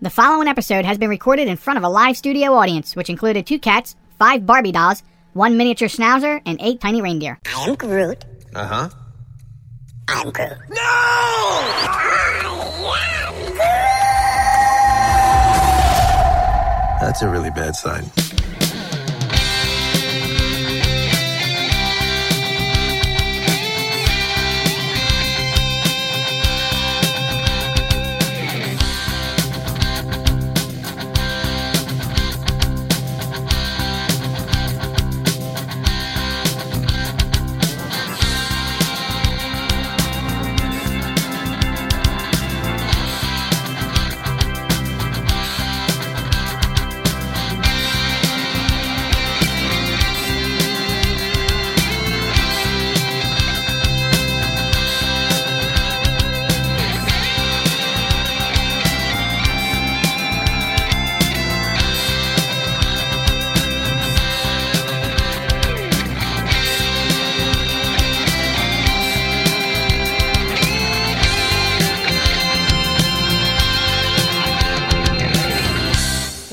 The following episode has been recorded in front of a live studio audience, which included two cats, five Barbie dolls, one miniature schnauzer, and eight tiny reindeer. I am Groot. Uh huh. I'm Groot. No! That's a really bad sign.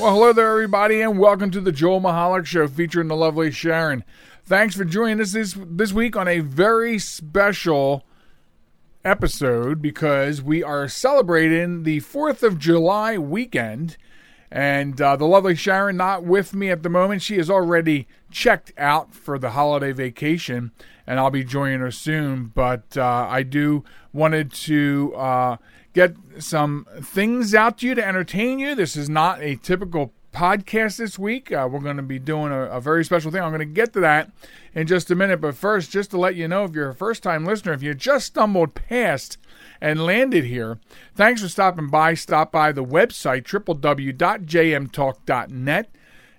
Well, hello there, everybody, and welcome to the Joel Michalec Show featuring the lovely Sharen. Thanks for joining us this, this week on a very special episode because we are celebrating the 4th of July weekend. And uh, the lovely Sharen, not with me at the moment. She is already checked out for the holiday vacation, and I'll be joining her soon. But uh, I do wanted to uh, get some things out to you to entertain you. This is not a typical podcast this week. Uh, we're going to be doing a, a very special thing. I'm going to get to that in just a minute. But first, just to let you know, if you're a first time listener, if you just stumbled past and landed here, thanks for stopping by. Stop by the website, www.jmtalk.net,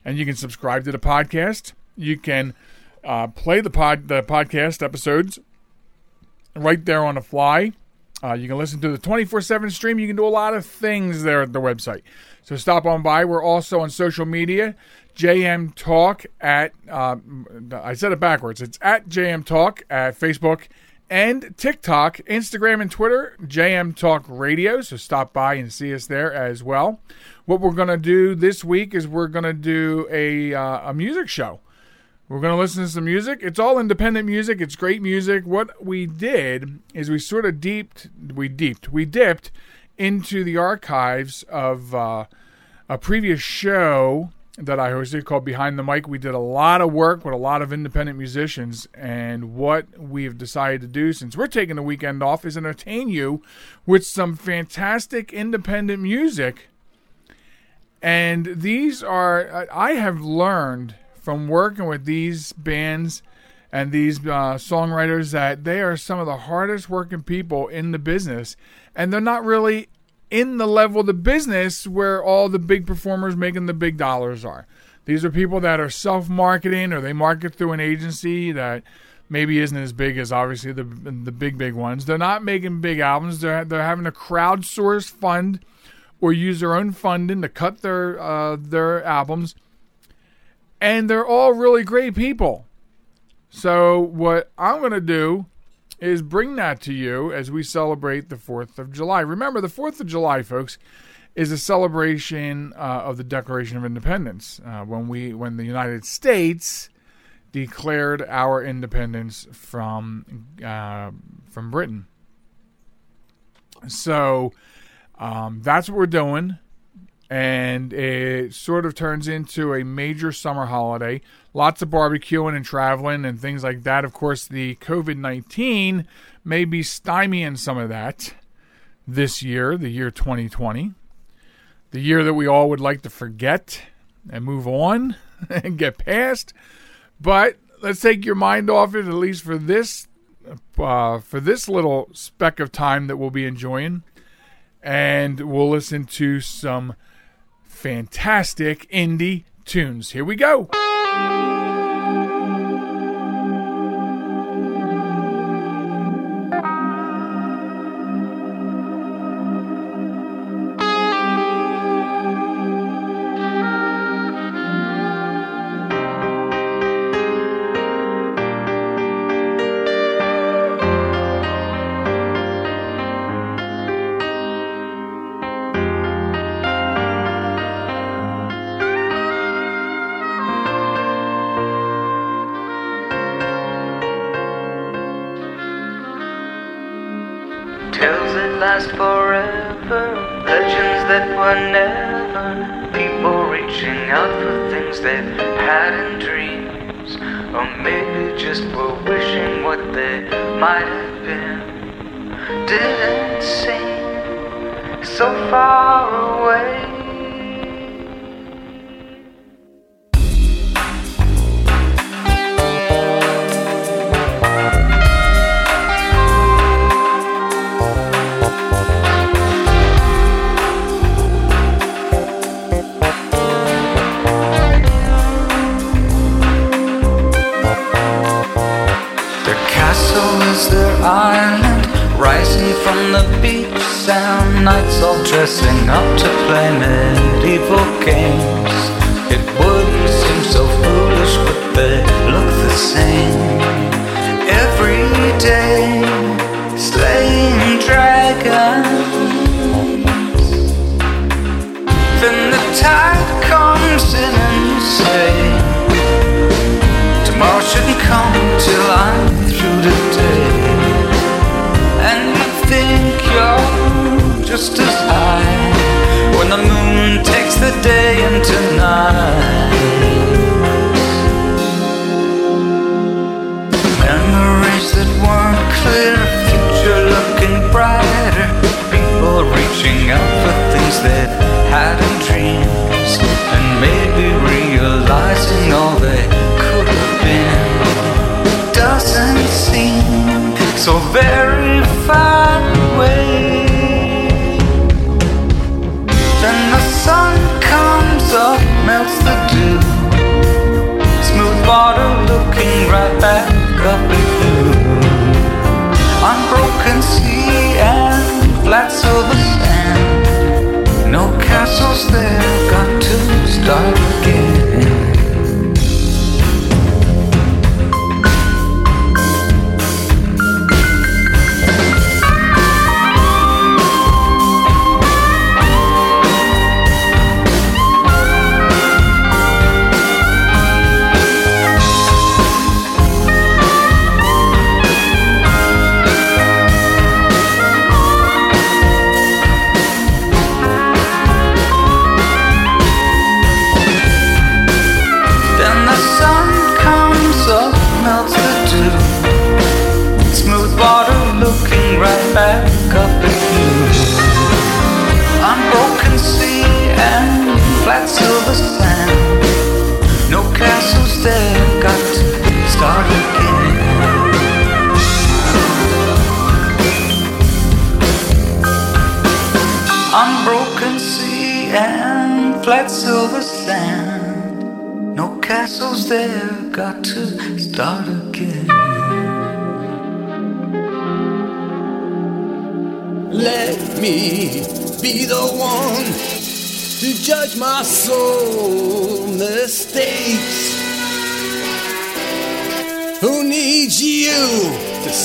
and you can subscribe to the podcast. You can uh, play the pod the podcast episodes right there on the fly. Uh, you can listen to the 24 7 stream. You can do a lot of things there at the website. So stop on by. We're also on social media. JM Talk at, uh, I said it backwards. It's at JM Talk at Facebook and TikTok, Instagram, and Twitter, JM Talk Radio. So stop by and see us there as well. What we're going to do this week is we're going to do a, uh, a music show. We're going to listen to some music. It's all independent music. It's great music. What we did is we sort of deeped, we deeped, we dipped into the archives of uh, a previous show that I hosted called Behind the Mic. We did a lot of work with a lot of independent musicians, and what we've decided to do since we're taking the weekend off is entertain you with some fantastic independent music. And these are, I have learned from working with these bands and these uh, songwriters that they are some of the hardest working people in the business. And they're not really in the level of the business where all the big performers making the big dollars are. These are people that are self-marketing or they market through an agency that maybe isn't as big as obviously the the big big ones. They're not making big albums. They're, they're having to crowdsource fund or use their own funding to cut their uh, their albums and they're all really great people. So, what I'm going to do is bring that to you as we celebrate the 4th of July. Remember, the 4th of July, folks, is a celebration uh, of the Declaration of Independence uh, when we when the United States declared our independence from uh, from Britain. So um, that's what we're doing and it sort of turns into a major summer holiday. Lots of barbecuing and traveling and things like that. Of course, the COVID 19 may be stymieing some of that this year, the year 2020, the year that we all would like to forget and move on and get past. But let's take your mind off it, at least for this. Uh, for this little speck of time that we'll be enjoying, and we'll listen to some fantastic indie tunes. Here we go. Things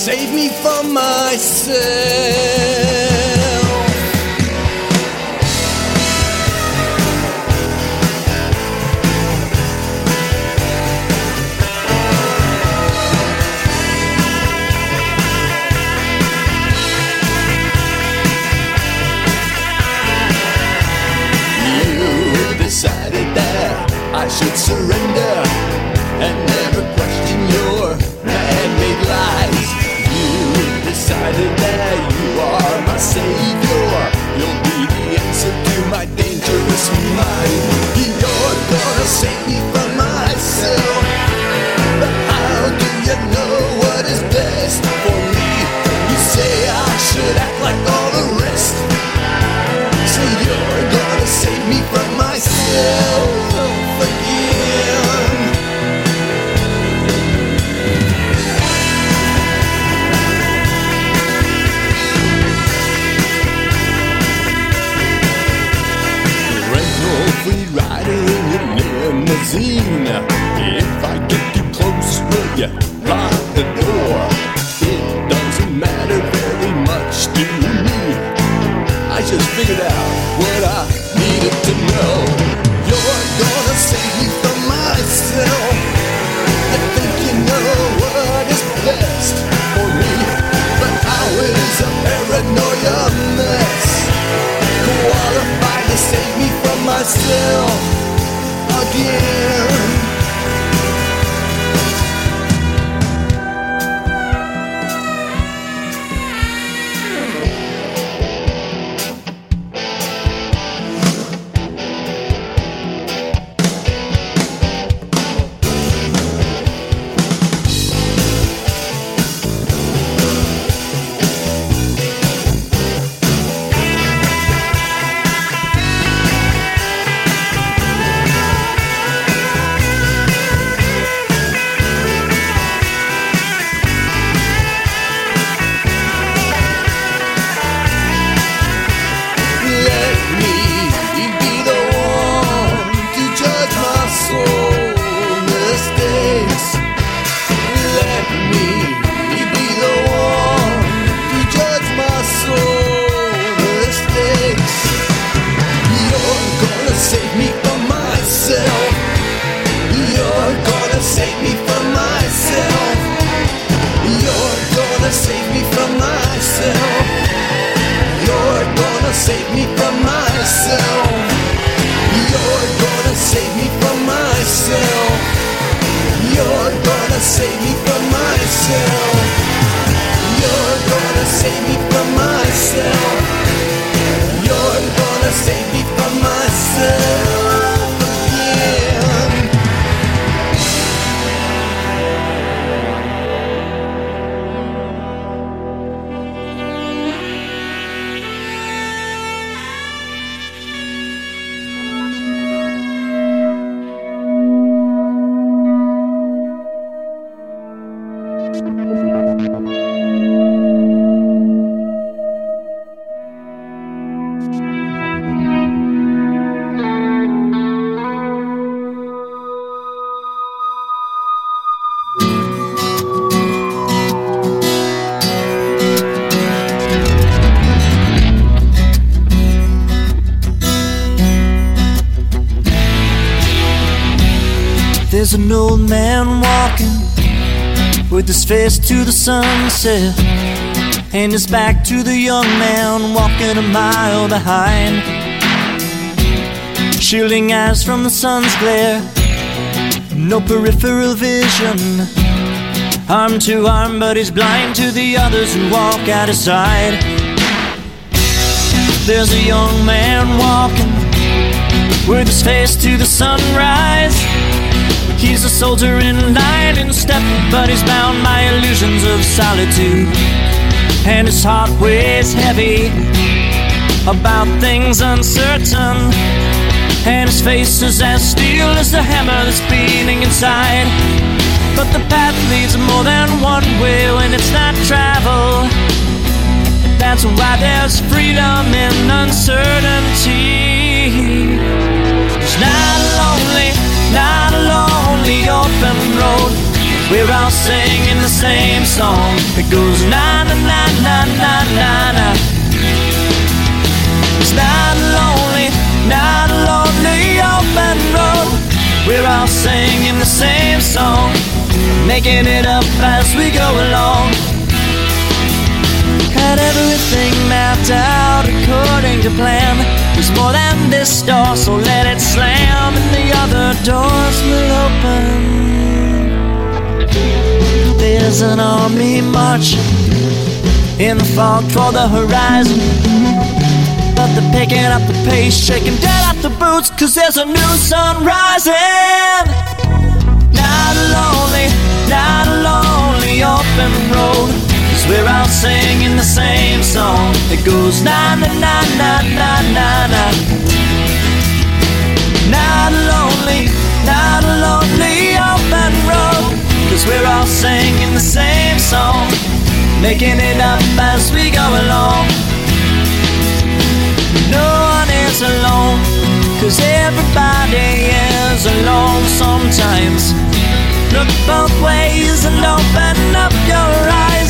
save me from myself? Face to the sunset and his back to the young man walking a mile behind. Shielding eyes from the sun's glare, no peripheral vision. Arm to arm, but he's blind to the others who walk at his side. There's a young man walking with his face to the sunrise. He's a soldier in line in step, but he's bound by illusions of solitude. And his heart weighs heavy about things uncertain. And his face is as steel as the hammer that's beating inside. But the path leads more than one way when it's not travel. That's why there's freedom in uncertainty. It's not lonely, not lonely open road. We're all singing the same song. It goes na na na na na na na. It's not lonely, not a lonely open road. We're all singing the same song, making it up as we go along. Had everything mapped out according to plan. There's more than this door, so let it slam, and the other doors will open. There's an army marching in the fog toward the horizon. But they're picking up the pace, shaking dead off the boots, cause there's a new sun rising. Not a lonely, not a lonely open road. Cause we're all singing the same song. It goes na na na na na na na. Not lonely, not lonely open road. Cause we're all singing the same song. Making it up as we go along. No one is alone, cause everybody is alone sometimes. Look both ways and open up your eyes.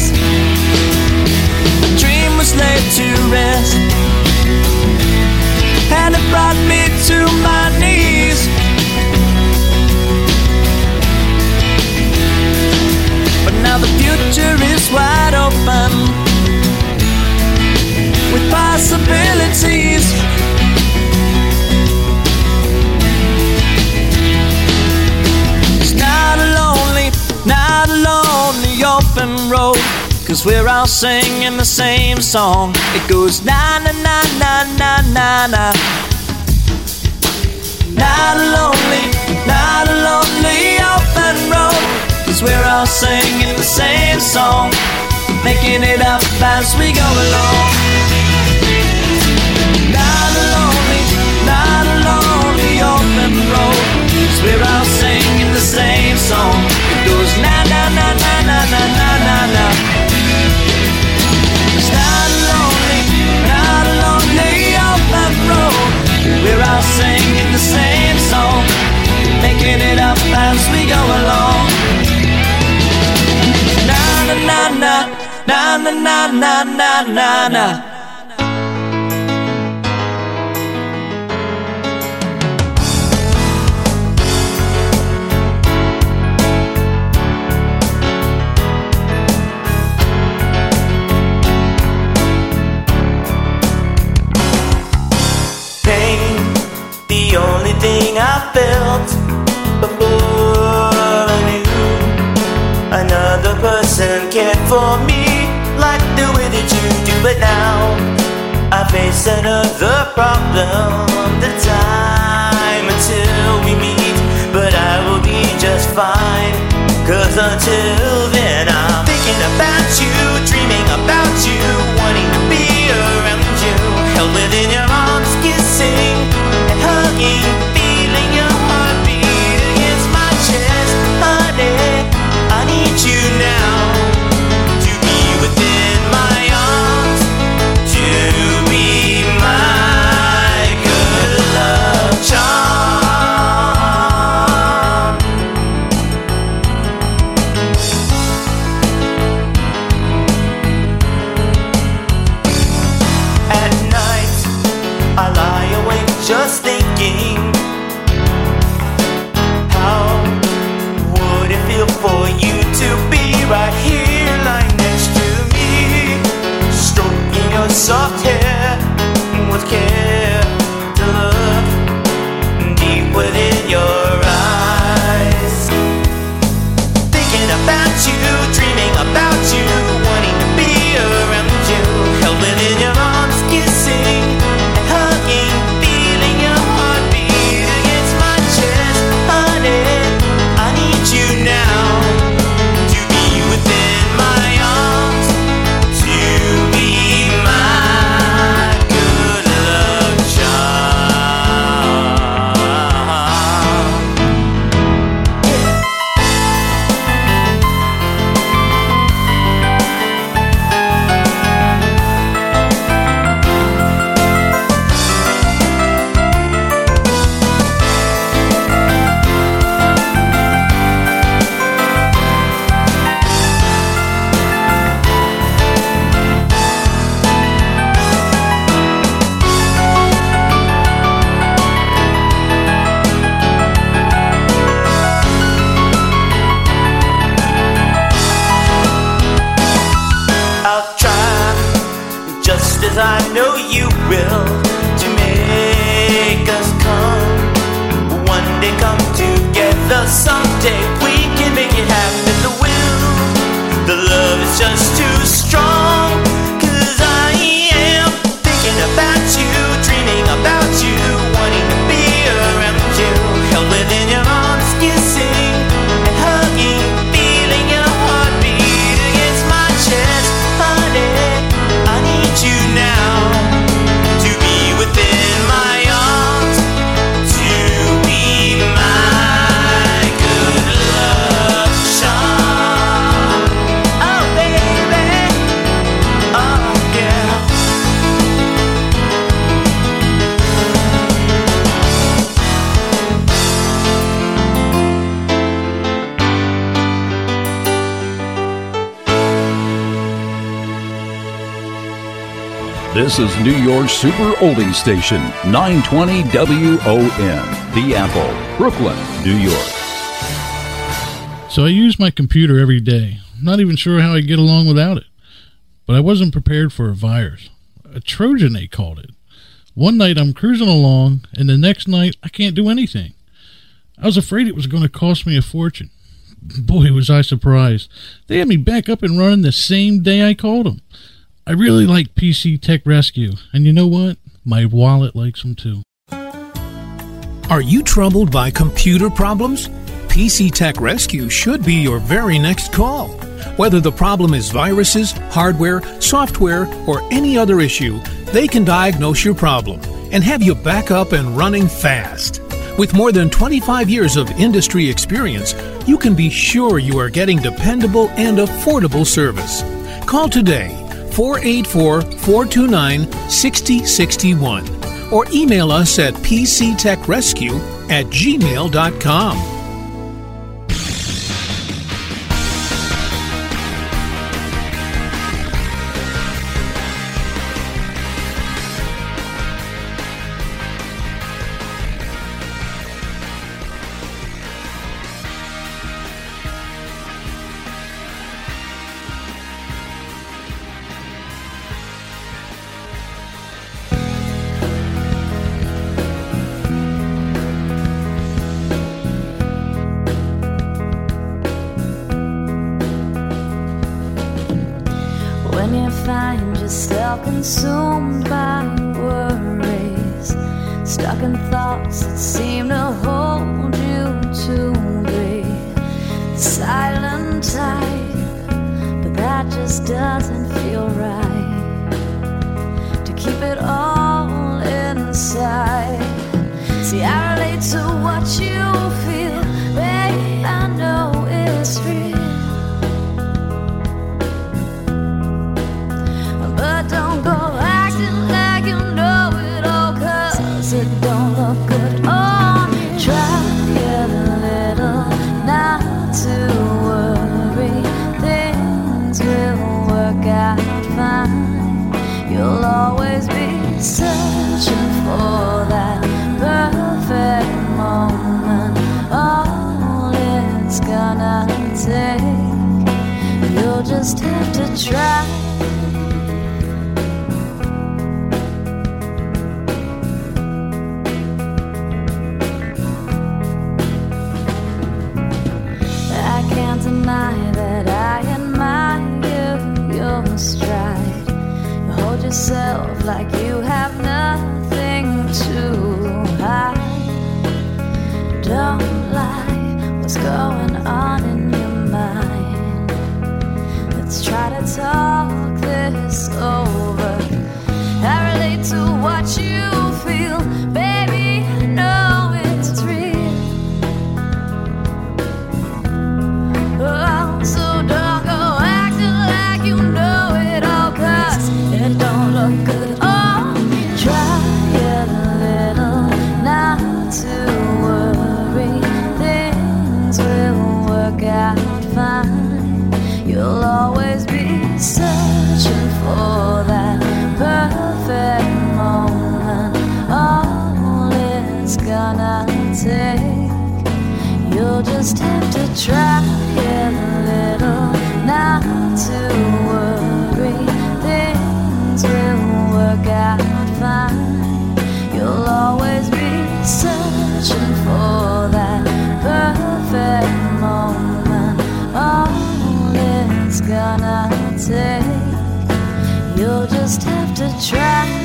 Cause we're all singing the same song. It goes na na na na na na na. Not lonely, not lonely open road. Cause we're all singing the same song. Making it up as we go along. Not lonely, not lonely open road. Cause we're all singing the same song. It goes na na na na na na na na We're all singing the same song, making it up as we go along. Na na na na na na na na na. I felt before I knew another person cared for me like the way that you do. But now I face another problem. The time until we meet, but I will be just fine. Cause until then, I'm thinking about you, dreaming about you, wanting to be around you, held within your arms, This is New York's super oldie station, 920 WON, The Apple, Brooklyn, New York. So I use my computer every day. I'm not even sure how I get along without it. But I wasn't prepared for a virus. A Trojan, they called it. One night I'm cruising along, and the next night I can't do anything. I was afraid it was going to cost me a fortune. Boy, was I surprised. They had me back up and running the same day I called them. I really like PC Tech Rescue, and you know what? My wallet likes them too. Are you troubled by computer problems? PC Tech Rescue should be your very next call. Whether the problem is viruses, hardware, software, or any other issue, they can diagnose your problem and have you back up and running fast. With more than 25 years of industry experience, you can be sure you are getting dependable and affordable service. Call today 484 429 6061 or email us at pctechrescue at gmail.com.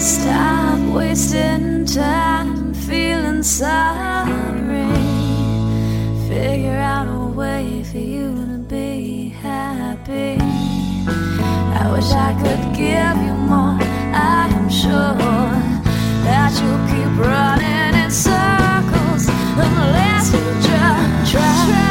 Stop wasting time feeling sorry. Figure out a way for you to be happy. I wish I could give you more. I am sure that you'll keep running in circles unless you just try.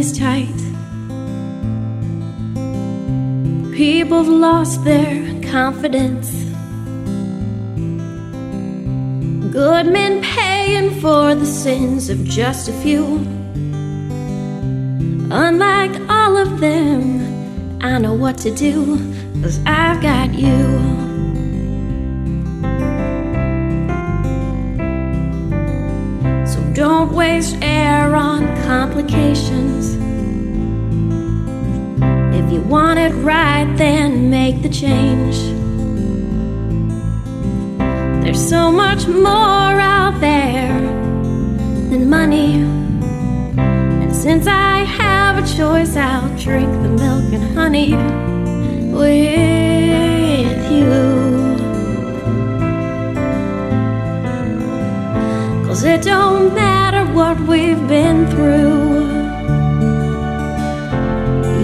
Tight. People've lost their confidence. Good men paying for the sins of just a few. Unlike all of them, I know what to do, cause I've got you. Don't waste air on complications. If you want it right, then make the change. There's so much more out there than money. And since I have a choice, I'll drink the milk and honey with you. Cause it don't matter what we've been through.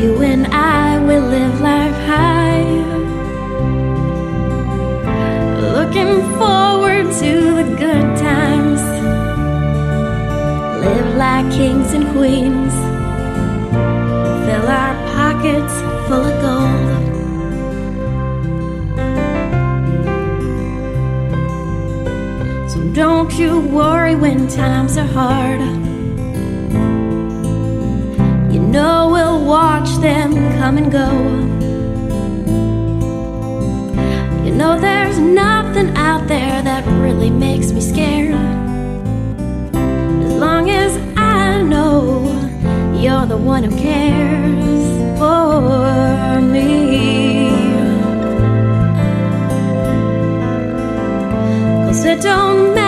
You and I will live life high. Looking forward to the good times. Live like kings and queens. Fill our pockets full of gold. Don't you worry when times are hard. You know we'll watch them come and go. You know there's nothing out there that really makes me scared. As long as I know you're the one who cares for me. Cause it don't matter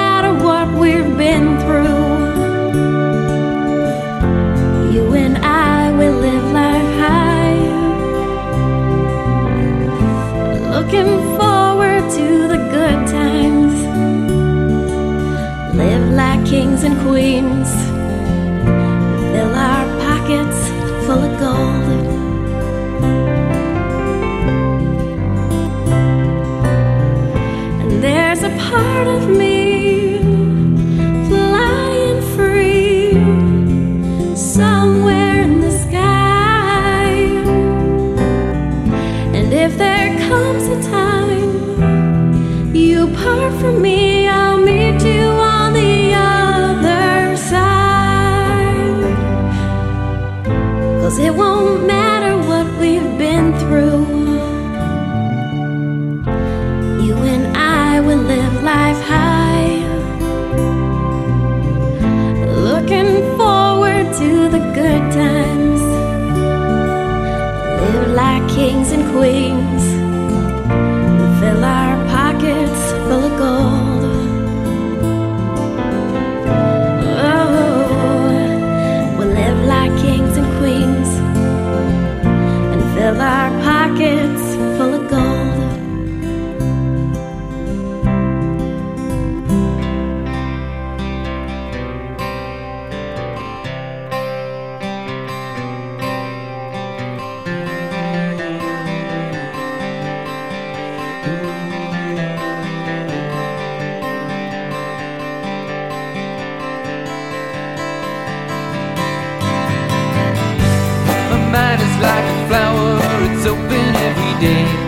open every day.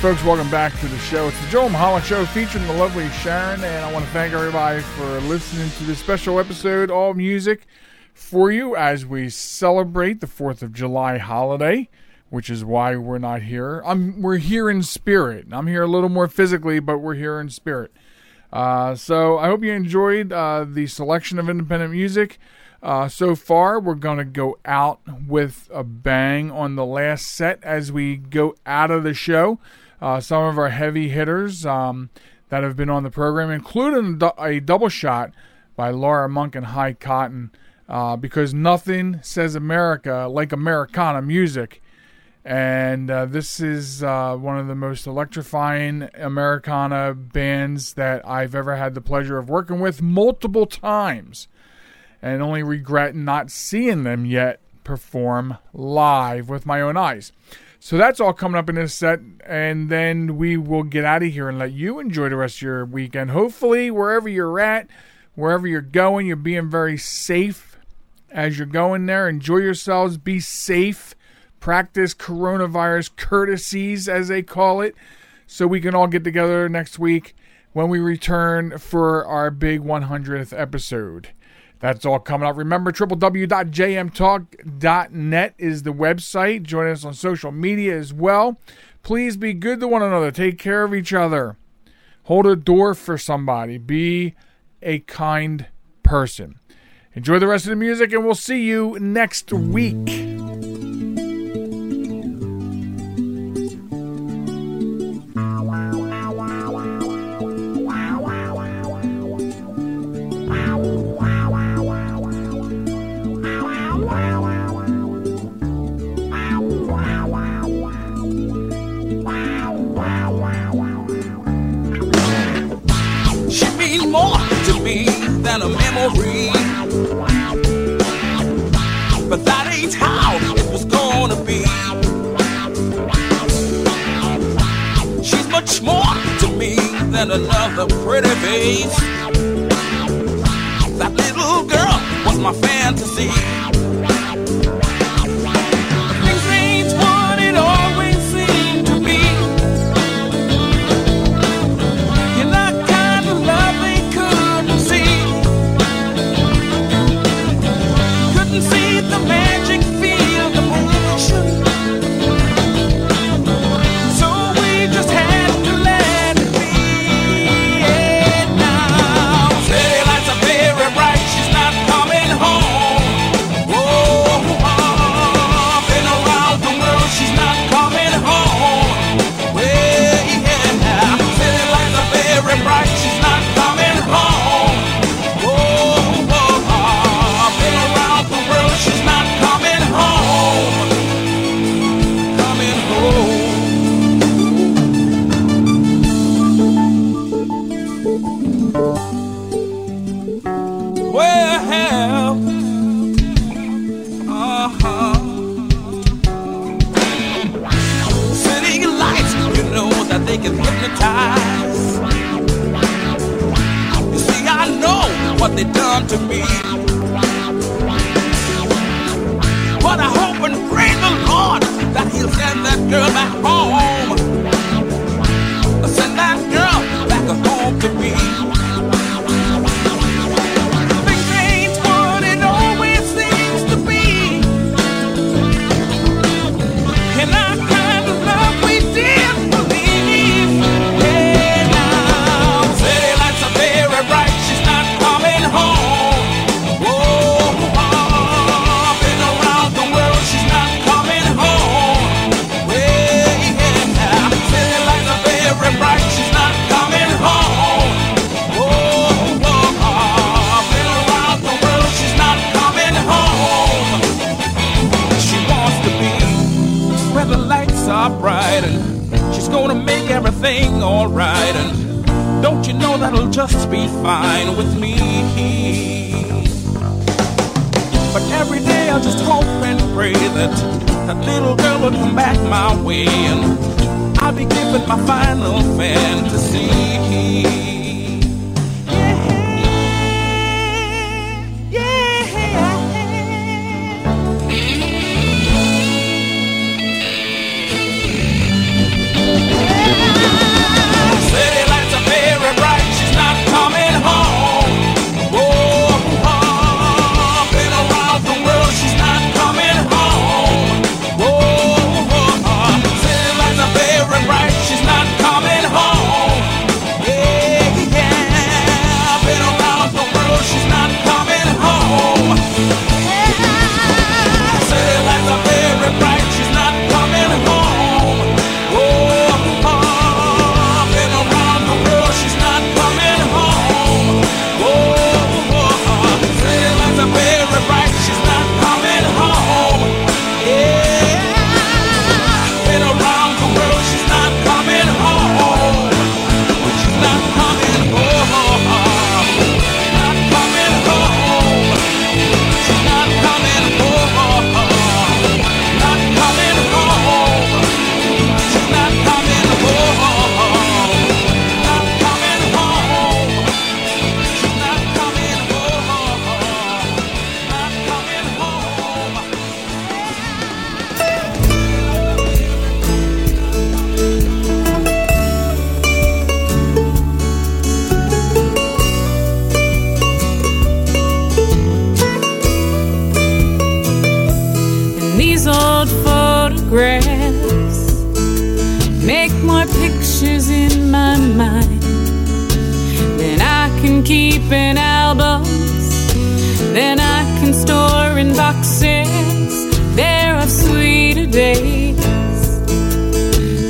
Folks, welcome back to the show. It's the Joel Michalec Show featuring the lovely Sharen, and I want to thank everybody for listening to this special episode, all music for you as we celebrate the 4th of July holiday, which is why we're not here. I'm, we're here in spirit. I'm here a little more physically, but we're here in spirit. Uh, so I hope you enjoyed uh, the selection of independent music. Uh, so far, we're going to go out with a bang on the last set as we go out of the show. Uh, some of our heavy hitters um, that have been on the program, including a double shot by Laura Monk and High Cotton, uh, because nothing says America like Americana music. And uh, this is uh, one of the most electrifying Americana bands that I've ever had the pleasure of working with multiple times and only regret not seeing them yet perform live with my own eyes. So that's all coming up in this set, and then we will get out of here and let you enjoy the rest of your weekend. Hopefully, wherever you're at, wherever you're going, you're being very safe as you're going there. Enjoy yourselves, be safe, practice coronavirus courtesies, as they call it, so we can all get together next week when we return for our big 100th episode. That's all coming up. Remember, www.jmtalk.net is the website. Join us on social media as well. Please be good to one another. Take care of each other. Hold a door for somebody. Be a kind person. Enjoy the rest of the music, and we'll see you next week. Than a memory. But that ain't how it was gonna be. She's much more to me than another pretty face. That little girl was my fantasy. Come back my way and I'll be giving my final fantasy keep in albums, then I can store in boxes. There are sweeter days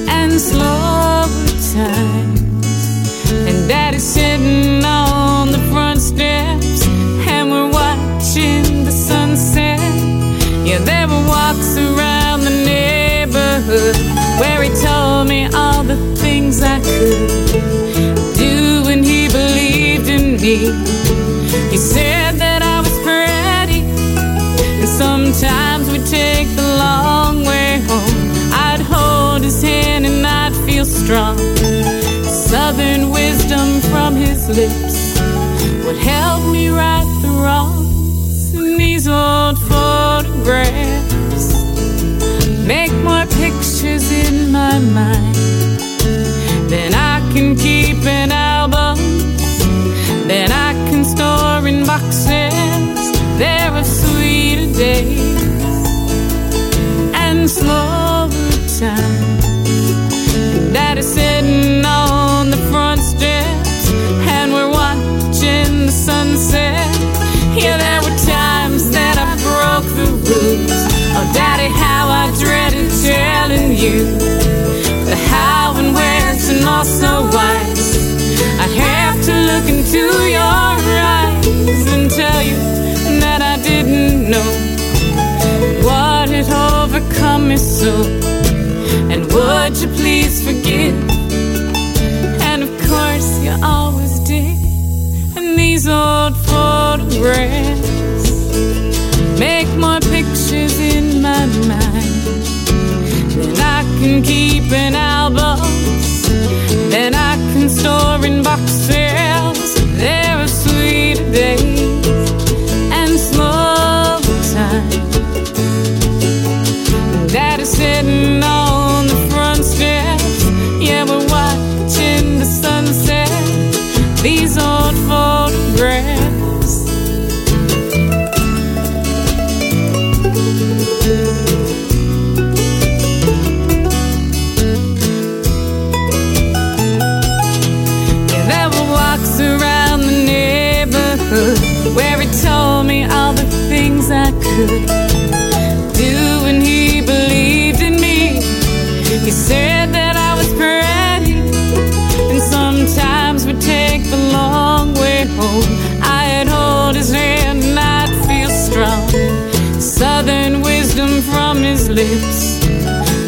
and slower times. And Daddy's sitting on the front steps, and we're watching the sunset. Yeah, there were walks around the neighborhood where he told me all the things I could He said that I was pretty, and sometimes we take the long way home. I'd hold his hand and I'd feel strong. Southern wisdom from his lips would help me right the wrongs in these old photographs. Make more pictures in my mind than I can keep in albums. Days and slower time. Sitting on me so. And would you please forgive? And of course, you always did. And these old photographs make more pictures in my mind than I can keep in albums. Then I can store in boxes. There are sweeter days lips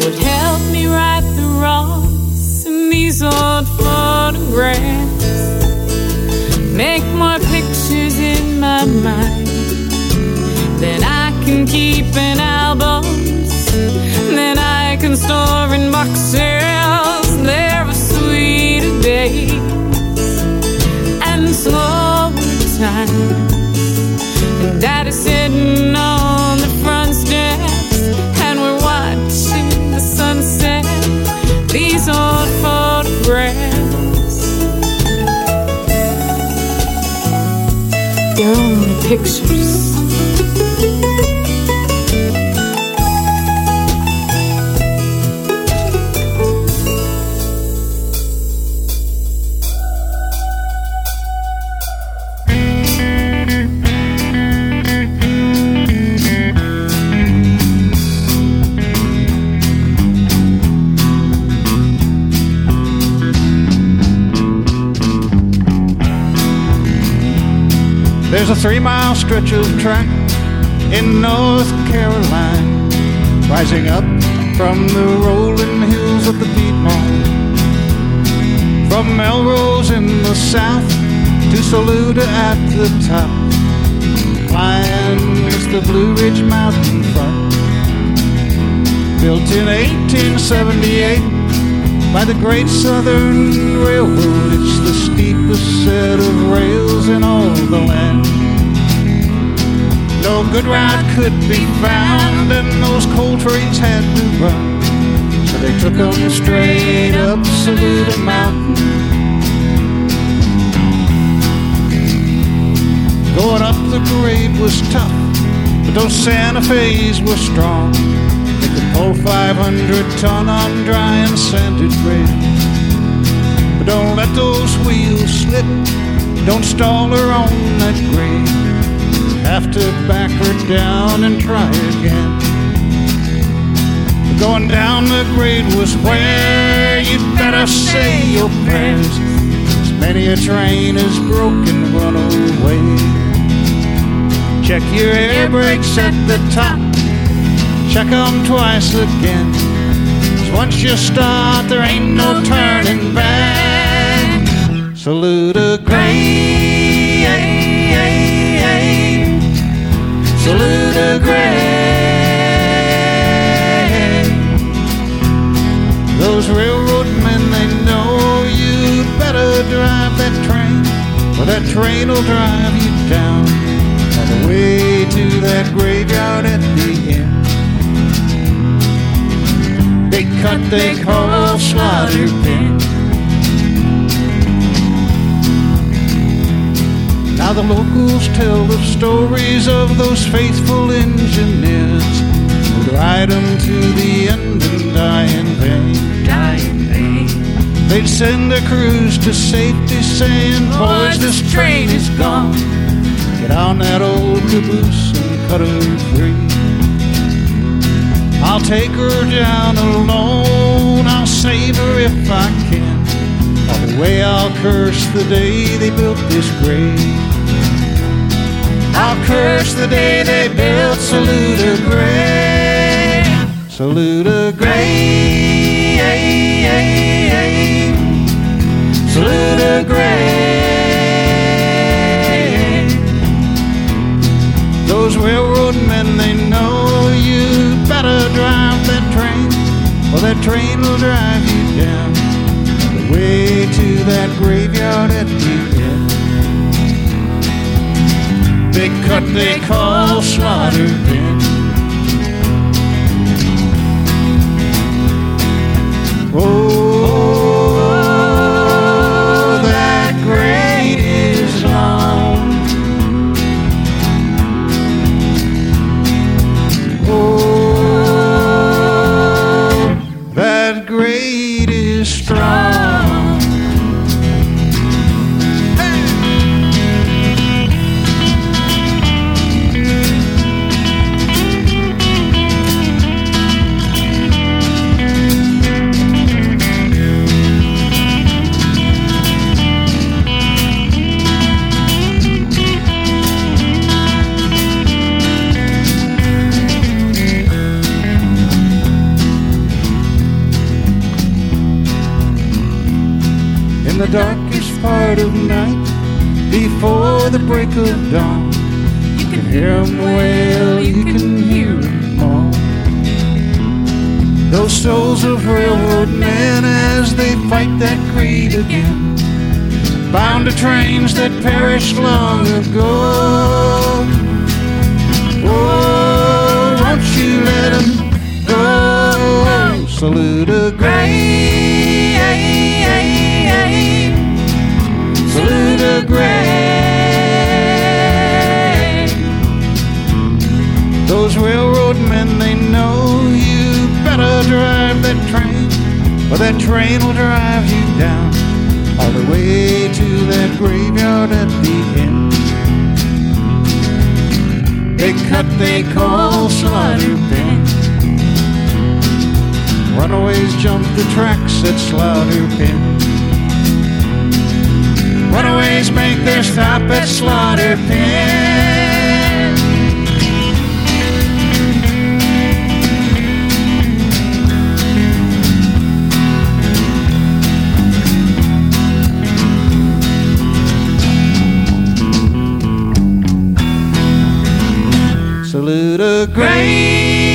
would help me right the wrongs in these old photographs. Make more pictures in my mind than I can keep in albums. Then I can store in boxes. There are a sweeter days and slower times. And Daddy's sitting on pictures. A three mile stretch of track in North Carolina, rising up from the rolling hills of the Piedmont. From Melrose in the south to Saluda at the top, climbs the Blue Ridge Mountain front. Built in 1878 by the Great Southern Railroad, it's the steepest set of rails in all the land. No good ride could be found, and those coal trains had to run. So they took 'em straight up Saluda Mountain. Going up the grade was tough, but those Santa Fe's were strong. They could pull 500 ton on dry and sanded grade. But don't let those wheels slip, Don't stall her on that grave. Have to back her down and try again. Going down the grade was where you better say your prayers. As many a train is broken, run away. Check your air brakes at the top. Check 'em twice again. 'Cause once you start, there ain't no turning back. Saluda Grade. Salute a grave. Those railroad men, they know you better drive that train, or that train will drive you down all the way to that graveyard at the end. They cut, they call slaughter pen. Now the locals tell the stories of those faithful engineers who'd ride 'em to the end and die in vain. Die in vain. They'd send their crews to safety saying, boys, this train is gone. Get on that old caboose and cut her free. I'll take her down alone, I'll save her if I can. All the way I'll curse the day they built this grave. I'll curse the day they built Salute a grave. Salute a grave. Salute a grave. Those railroad men, they know you better drive that train, or that train will drive you down the way to that graveyard at the Big cut they call slaughter pen. Of night before the break of dawn. You can hear hear 'em wail, you can hear hear 'em all. Those souls of railroad men as they fight that creed again, bound to trains that perished long ago. Oh, won't you let go? Saluda Grade. Saluda Grade. Those railroad men, they know you better drive that train, or that train will drive you down all the way to that graveyard at the end. They cut, they call slaughter pen. Runaways jump the tracks at slaughter pen. Runaways make their stop at Slaughter Pen. Salute a grave.